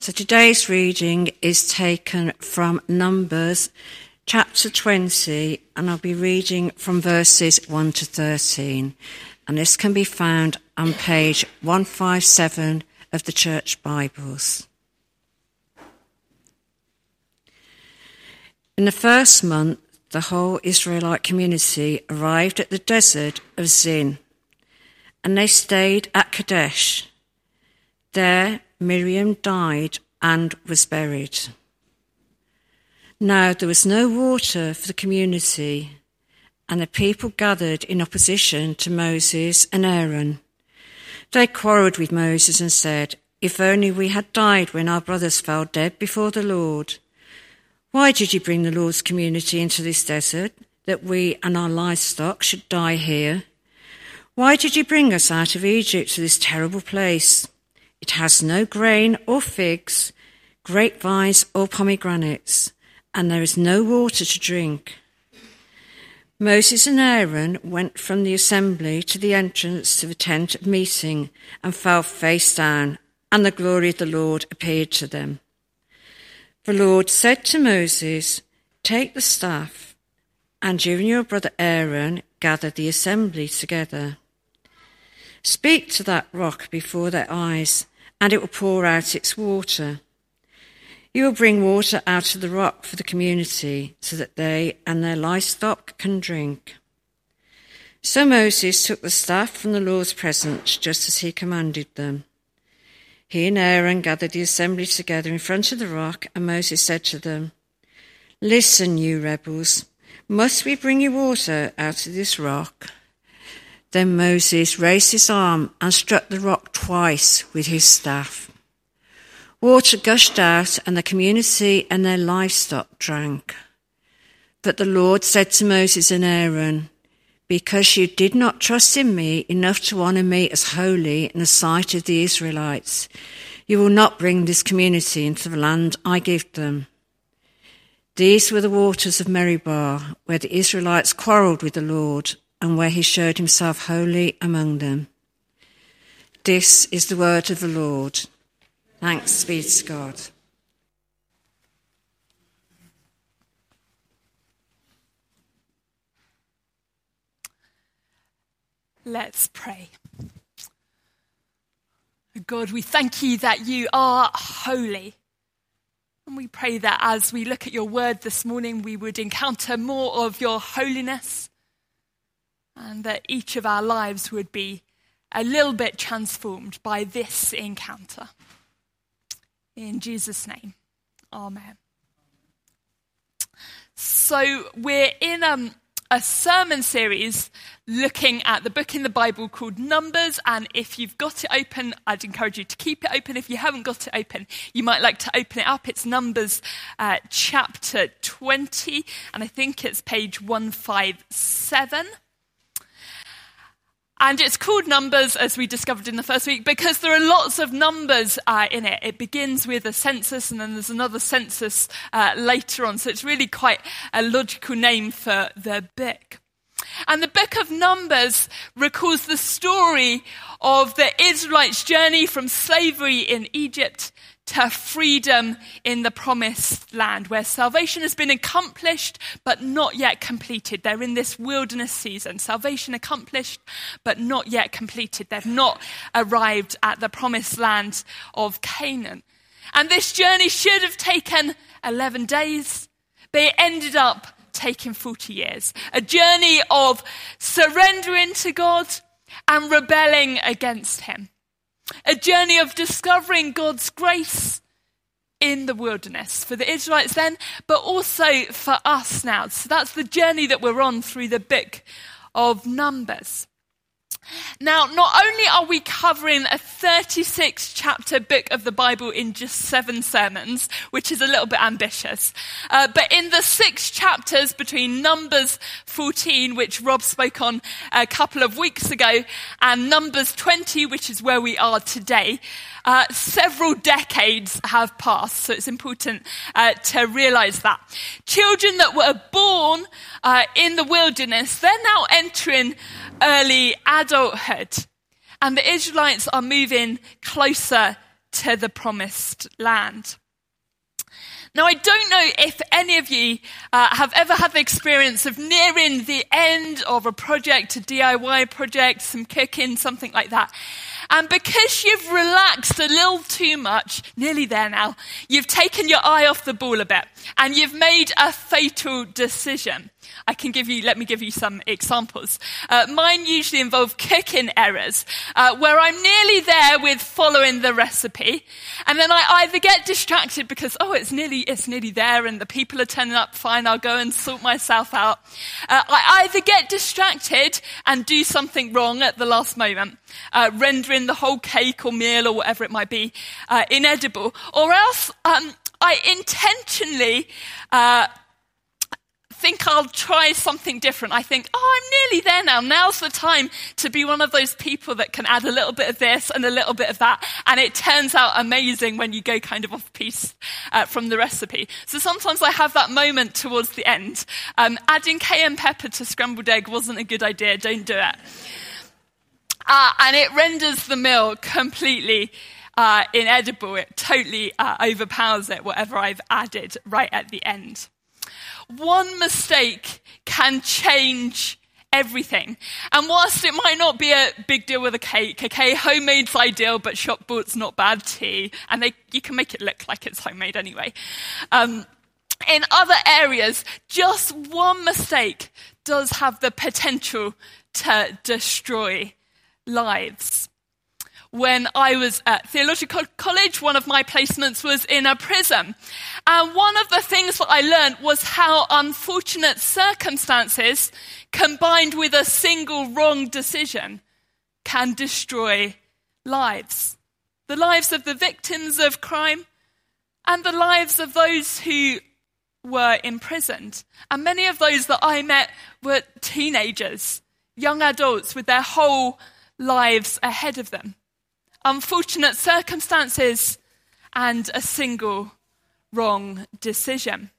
So today's reading is taken from Numbers chapter 20, and I'll be reading from verses 1 to 13. And this can be found on page 157 of the Church Bibles. In the first month, the whole Israelite community arrived at the desert of Zin, and they stayed at Kadesh. There, Miriam died and was buried. Now, there was no water for the community, and the people gathered in opposition to Moses and Aaron. They quarreled with Moses and said, If only we had died when our brothers fell dead before the Lord. Why did you bring the Lord's community into this desert, that we and our livestock should die here? Why did you bring us out of Egypt to this terrible place? It has no grain or figs, grapevines or pomegranates, and there is no water to drink. Moses and Aaron went from the assembly to the entrance to the tent of meeting and fell face down, and the glory of the Lord appeared to them. The Lord said to Moses, Take the staff, and you and your brother Aaron gather the assembly together. Speak to that rock before their eyes, and it will pour out its water. You will bring water out of the rock for the community, so that they and their livestock can drink. So Moses took the staff from the Lord's presence, just as he commanded them. He and Aaron gathered the assembly together in front of the rock, and Moses said to them, Listen, you rebels, must we bring you water out of this rock? Then Moses raised his arm and struck the rock twice with his staff. Water gushed out, and the community and their livestock drank. But the Lord said to Moses and Aaron, because you did not trust in me enough to honor me as holy in the sight of the Israelites, you will not bring this community into the land I give them. These were the waters of Meribah, where the Israelites quarreled with the Lord, and where he showed himself holy among them. This is the word of the Lord. Thanks be to God. Let's pray. God, we thank you that you are holy. And we pray that as we look at your word this morning, we would encounter more of your holiness and that each of our lives would be a little bit transformed by this encounter. In Jesus' name, Amen. So we're in um, a sermon series looking at the book in the Bible called Numbers. And if you've got it open, I'd encourage you to keep it open. If you haven't got it open, you might like to open it up. It's Numbers uh, chapter 20, and I think it's page 157. And it's called Numbers, as we discovered in the first week, because there are lots of numbers uh, in it. It begins with a census, and then there's another census uh, later on. So it's really quite a logical name for the book. And the book of Numbers recalls the story of the Israelites' journey from slavery in Egypt to freedom in the promised land where salvation has been accomplished but not yet completed. They're in this wilderness season. Salvation accomplished but not yet completed. They've not arrived at the promised land of Canaan. And this journey should have taken 11 days, but it ended up taking 40 years. A journey of surrendering to God and rebelling against Him. A journey of discovering God's grace in the wilderness for the Israelites then, but also for us now. So that's the journey that we're on through the book of Numbers. Now, not only are we covering a 36 chapter book of the Bible in just seven sermons, which is a little bit ambitious, uh, but in the six chapters between Numbers 14, which Rob spoke on a couple of weeks ago, and Numbers 20, which is where we are today, uh, several decades have passed, so it's important uh, to realize that. Children that were born uh, in the wilderness, they're now entering early adulthood. Adulthood, and the Israelites are moving closer to the promised land. Now, I don't know if any of you uh, have ever had the experience of nearing the end of a project, a DIY project, some cooking, something like that. And because you've relaxed a little too much, nearly there now, you've taken your eye off the ball a bit and you've made a fatal decision. I can give you, let me give you some examples. Uh, mine usually involve cooking errors, uh, where I'm nearly there with following the recipe, and then I either get distracted because, oh, it's nearly, it's nearly there and the people are turning up, fine, I'll go and sort myself out. Uh, I either get distracted and do something wrong at the last moment, uh, rendering the whole cake or meal or whatever it might be uh, inedible, or else um, I intentionally uh, think I'll try something different. I think, oh, I'm nearly there now. Now's the time to be one of those people that can add a little bit of this and a little bit of that. And it turns out amazing when you go kind of off piece uh, from the recipe. So sometimes I have that moment towards the end. Um, adding cayenne pepper to scrambled egg wasn't a good idea. Don't do it. Uh, and it renders the meal completely uh, inedible. It totally uh, overpowers it, whatever I've added right at the end. One mistake can change everything. And whilst it might not be a big deal with a cake, okay, homemade's ideal, but shop bought's not bad tea, and they, you can make it look like it's homemade anyway. Um, in other areas, just one mistake does have the potential to destroy lives when I was at theological college, one of my placements was in a prison. And one of the things that I learned was how unfortunate circumstances combined with a single wrong decision can destroy lives. The lives of the victims of crime and the lives of those who were imprisoned. And many of those that I met were teenagers, young adults with their whole lives ahead of them unfortunate circumstances, and a single wrong decision.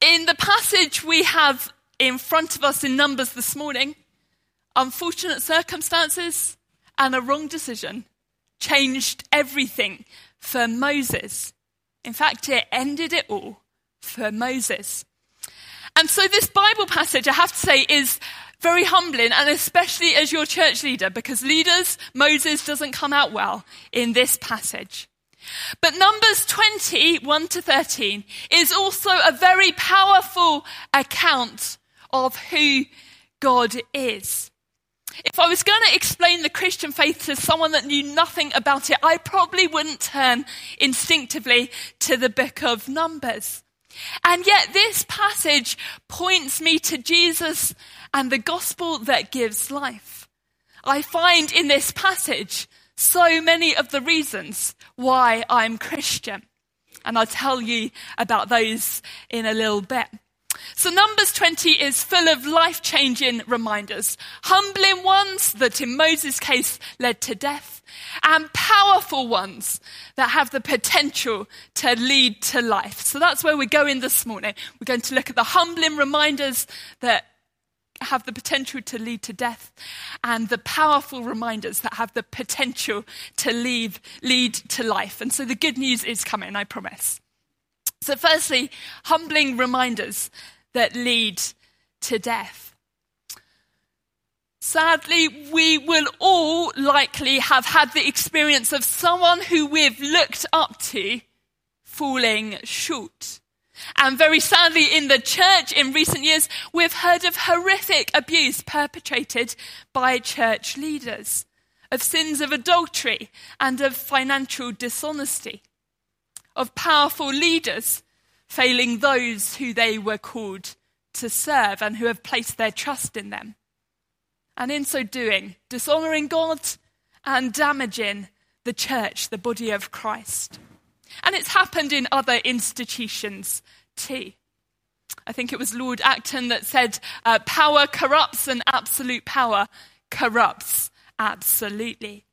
In the passage we have in front of us in Numbers this morning, unfortunate circumstances and a wrong decision changed everything for Moses. In fact, it ended it all for Moses. And so, this Bible passage, I have to say, is very humbling, and especially as your church leader, because leaders, Moses doesn't come out well in this passage. But Numbers 20, 1 to 13, is also a very powerful account of who God is. If I was going to explain the Christian faith to someone that knew nothing about it, I probably wouldn't turn instinctively to the book of Numbers. And yet this passage points me to Jesus and the gospel that gives life. I find in this passage so many of the reasons why I'm Christian. And I'll tell you about those in a little bit. So Numbers 20 is full of life changing reminders, humbling ones that in Moses' case led to death, and powerful ones that have the potential to lead to life. So that's where we're going this morning. We're going to look at the humbling reminders that have the potential to lead to death and the powerful reminders that have the potential to lead, lead to life. And so the good news is coming, I promise. So, firstly, humbling reminders that lead to death. Sadly, we will all likely have had the experience of someone who we've looked up to falling short. And very sadly, in the church in recent years, we've heard of horrific abuse perpetrated by church leaders, of sins of adultery and of financial dishonesty, of powerful leaders failing those who they were called to serve and who have placed their trust in them. And in so doing, dishonoring God and damaging the church, the body of Christ. And it's happened in other institutions too. I think it was Lord Acton that said, uh, power corrupts and absolute power corrupts absolutely.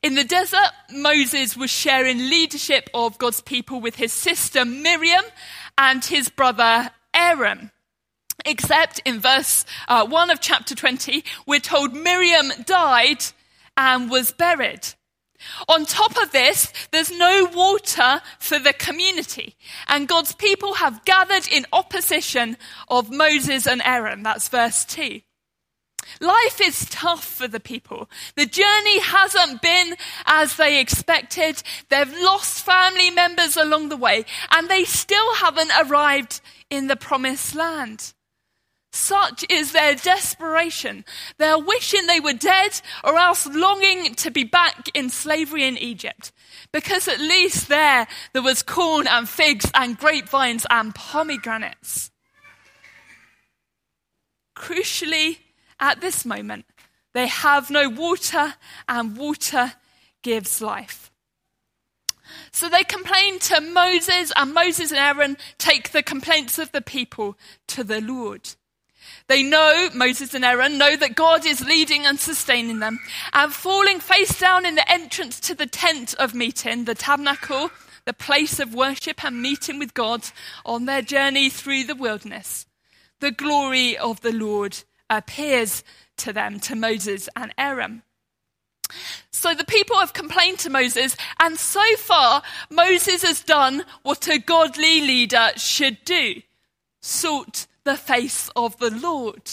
In the desert, Moses was sharing leadership of God's people with his sister Miriam and his brother Aaron. Except in verse uh, 1 of chapter 20, we're told Miriam died and was buried. On top of this, there's no water for the community. And God's people have gathered in opposition of Moses and Aaron. That's verse 2. Life is tough for the people. The journey hasn't been as they expected. They've lost family members along the way and they still haven't arrived in the promised land. Such is their desperation. They're wishing they were dead or else longing to be back in slavery in Egypt. Because at least there, there was corn and figs and grapevines and pomegranates. Crucially, at this moment, they have no water and water gives life. So they complain to Moses and Moses and Aaron take the complaints of the people to the Lord. They know, Moses and Aaron know that God is leading and sustaining them. And falling face down in the entrance to the tent of meeting, the tabernacle, the place of worship and meeting with God on their journey through the wilderness, the glory of the Lord appears to them, to Moses and Aaron. So the people have complained to Moses, and so far, Moses has done what a godly leader should do sought the face of the Lord.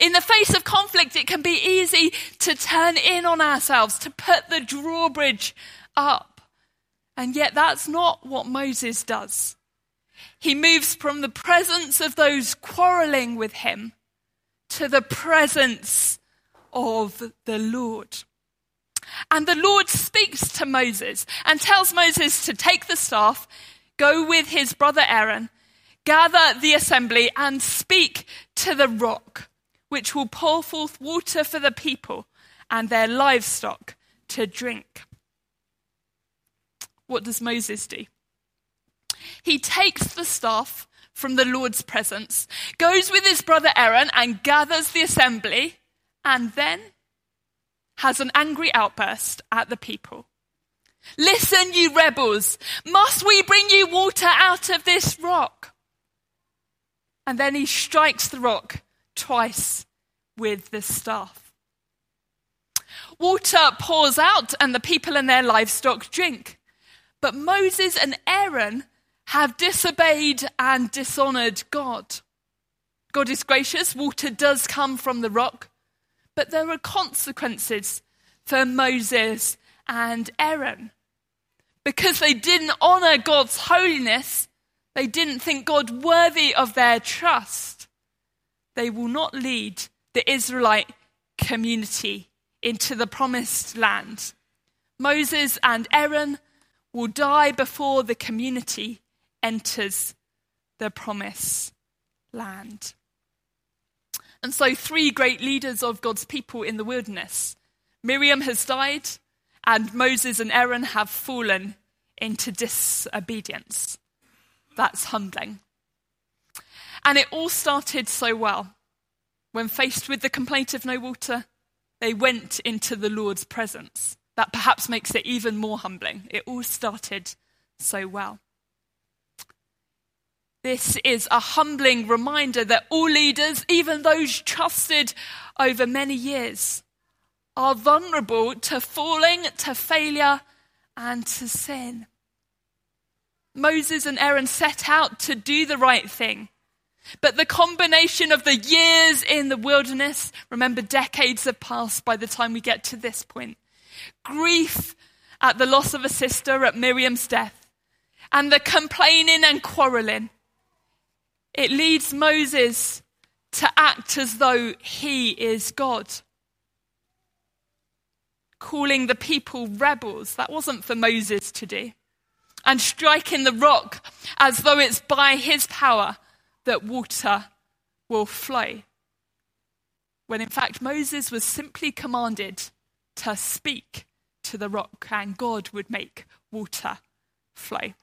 In the face of conflict, it can be easy to turn in on ourselves, to put the drawbridge up. And yet, that's not what Moses does. He moves from the presence of those quarreling with him to the presence of the Lord. And the Lord speaks to Moses and tells Moses to take the staff, go with his brother Aaron, gather the assembly and speak to the rock, which will pour forth water for the people and their livestock to drink. What does Moses do? He takes the staff from the Lord's presence, goes with his brother Aaron and gathers the assembly, and then has an angry outburst at the people. Listen, you rebels, must we bring you water out of this rock? And then he strikes the rock twice with the staff. Water pours out, and the people and their livestock drink. But Moses and Aaron have disobeyed and dishonored God. God is gracious, water does come from the rock, but there are consequences for Moses and Aaron. Because they didn't honor God's holiness, they didn't think God worthy of their trust. They will not lead the Israelite community into the promised land. Moses and Aaron will die before the community enters the promised land. And so, three great leaders of God's people in the wilderness Miriam has died, and Moses and Aaron have fallen into disobedience. That's humbling. And it all started so well. When faced with the complaint of no water, they went into the Lord's presence. That perhaps makes it even more humbling. It all started so well. This is a humbling reminder that all leaders, even those trusted over many years, are vulnerable to falling, to failure, and to sin. Moses and Aaron set out to do the right thing. But the combination of the years in the wilderness, remember, decades have passed by the time we get to this point, grief at the loss of a sister at Miriam's death, and the complaining and quarreling, it leads Moses to act as though he is God. Calling the people rebels, that wasn't for Moses to do and striking the rock as though it's by his power that water will flow. When in fact, Moses was simply commanded to speak to the rock and God would make water flow.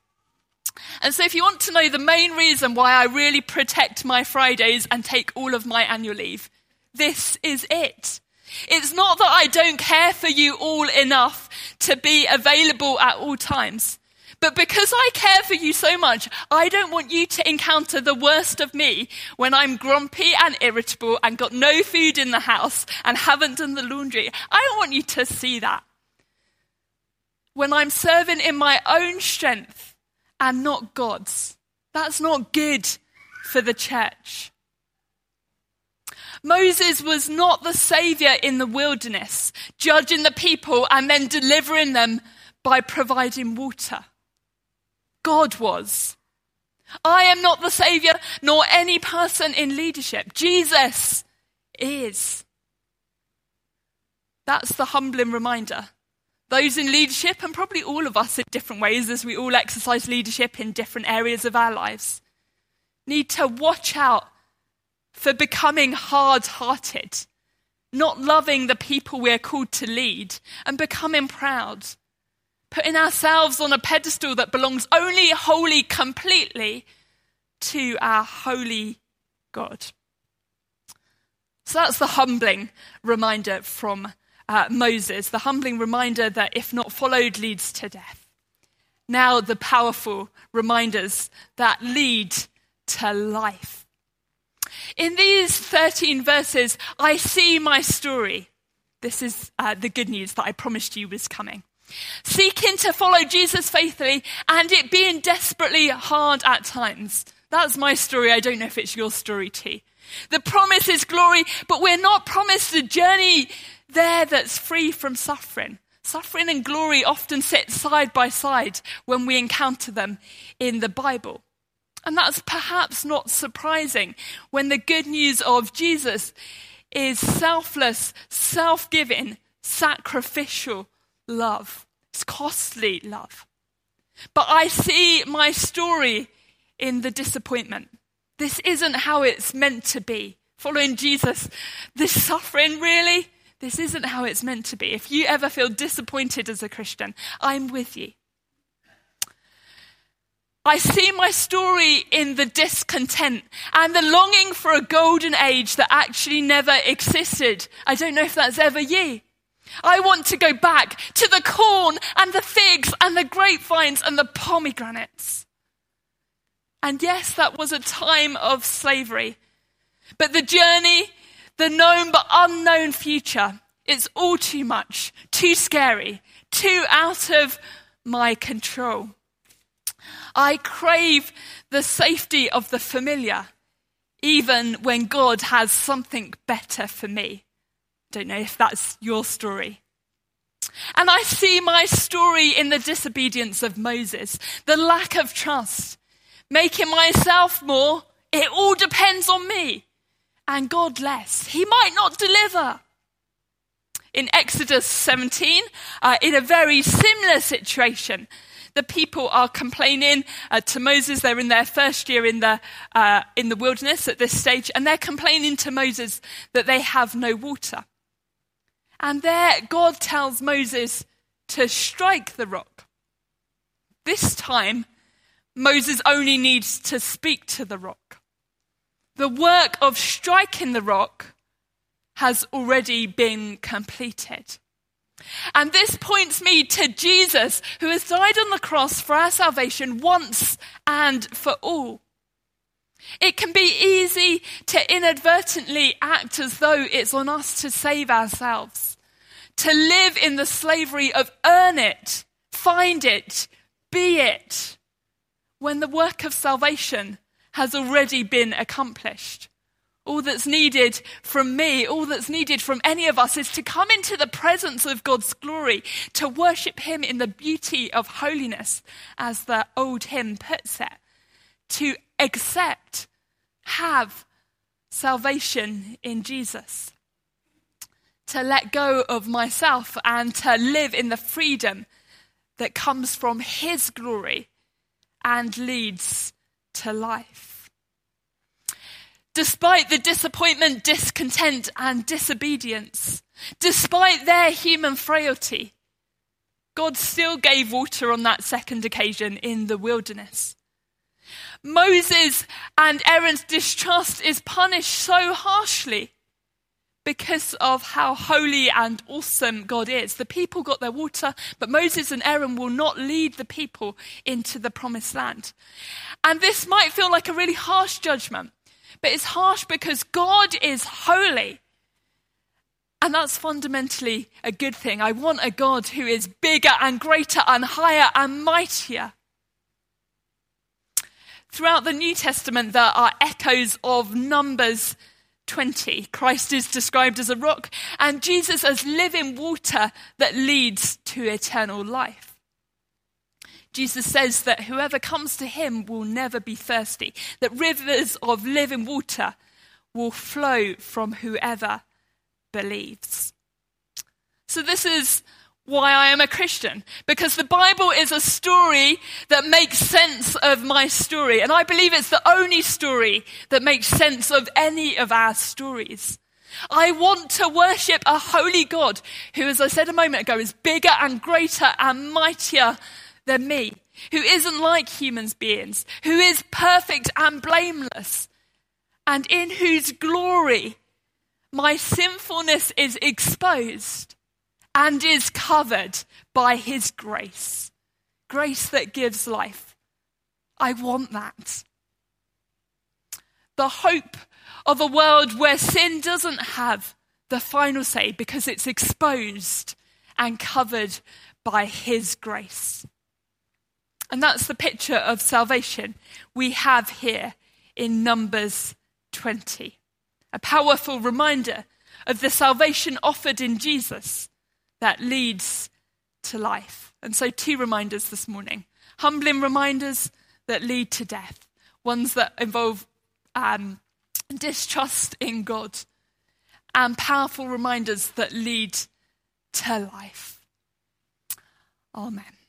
And so, if you want to know the main reason why I really protect my Fridays and take all of my annual leave, this is it. It's not that I don't care for you all enough to be available at all times. But because I care for you so much, I don't want you to encounter the worst of me when I'm grumpy and irritable and got no food in the house and haven't done the laundry. I don't want you to see that. when I'm serving in my own strength and not God's. That's not good for the church. Moses was not the savior in the wilderness, judging the people and then delivering them by providing water. God was. I am not the savior, nor any person in leadership. Jesus is. That's the humbling reminder. Those in leadership, and probably all of us in different ways as we all exercise leadership in different areas of our lives, need to watch out for becoming hard hearted, not loving the people we're called to lead, and becoming proud, putting ourselves on a pedestal that belongs only wholly, completely to our holy God. So that's the humbling reminder from uh, Moses, the humbling reminder that if not followed leads to death. Now the powerful reminders that lead to life. In these 13 verses, I see my story. This is uh, the good news that I promised you was coming. Seeking to follow Jesus faithfully and it being desperately hard at times. That's my story. I don't know if it's your story too. The promise is glory, but we're not promised a journey there that's free from suffering. Suffering and glory often sit side by side when we encounter them in the Bible. And that's perhaps not surprising when the good news of Jesus is selfless, self giving, sacrificial love. It's costly love. But I see my story in the disappointment. This isn't how it's meant to be. Following Jesus, this suffering, really? This isn't how it's meant to be. If you ever feel disappointed as a Christian, I'm with you. I see my story in the discontent and the longing for a golden age that actually never existed. I don't know if that's ever you. I want to go back to the corn and the figs and the grapevines and the pomegranates. And yes, that was a time of slavery. But the journey, the known but unknown future, it's all too much, too scary, too out of my control. I crave the safety of the familiar, even when God has something better for me. Don't know if that's your story. And I see my story in the disobedience of Moses, the lack of trust, making myself more, it all depends on me, and God less. He might not deliver. In Exodus 17, uh, in a very similar situation, the people are complaining uh, to Moses. They're in their first year in the, uh, in the wilderness at this stage, and they're complaining to Moses that they have no water. And there, God tells Moses to strike the rock. This time, Moses only needs to speak to the rock. The work of striking the rock has already been completed. And this points me to Jesus, who has died on the cross for our salvation once and for all. It can be easy to inadvertently act as though it's on us to save ourselves, to live in the slavery of earn it, find it, be it, when the work of salvation has already been accomplished. All that's needed from me, all that's needed from any of us is to come into the presence of God's glory, to worship Him in the beauty of holiness, as the old hymn puts it, to accept, have salvation in Jesus, to let go of myself and to live in the freedom that comes from His glory and leads to life. Despite the disappointment, discontent, and disobedience, despite their human frailty, God still gave water on that second occasion in the wilderness. Moses and Aaron's distrust is punished so harshly because of how holy and awesome God is. The people got their water, but Moses and Aaron will not lead the people into the promised land. And this might feel like a really harsh judgment. But it's harsh because God is holy. And that's fundamentally a good thing. I want a God who is bigger and greater and higher and mightier. Throughout the New Testament, there are echoes of Numbers 20. Christ is described as a rock, and Jesus as living water that leads to eternal life. Jesus says that whoever comes to him will never be thirsty, that rivers of living water will flow from whoever believes. So, this is why I am a Christian. Because the Bible is a story that makes sense of my story. And I believe it's the only story that makes sense of any of our stories. I want to worship a holy God who, as I said a moment ago, is bigger and greater and mightier than me, who isn't like humans beings, who is perfect and blameless, and in whose glory my sinfulness is exposed and is covered by his grace. Grace that gives life. I want that. The hope of a world where sin doesn't have the final say because it's exposed and covered by his grace. And that's the picture of salvation we have here in Numbers 20. A powerful reminder of the salvation offered in Jesus that leads to life. And so, two reminders this morning humbling reminders that lead to death, ones that involve um, distrust in God, and powerful reminders that lead to life. Amen.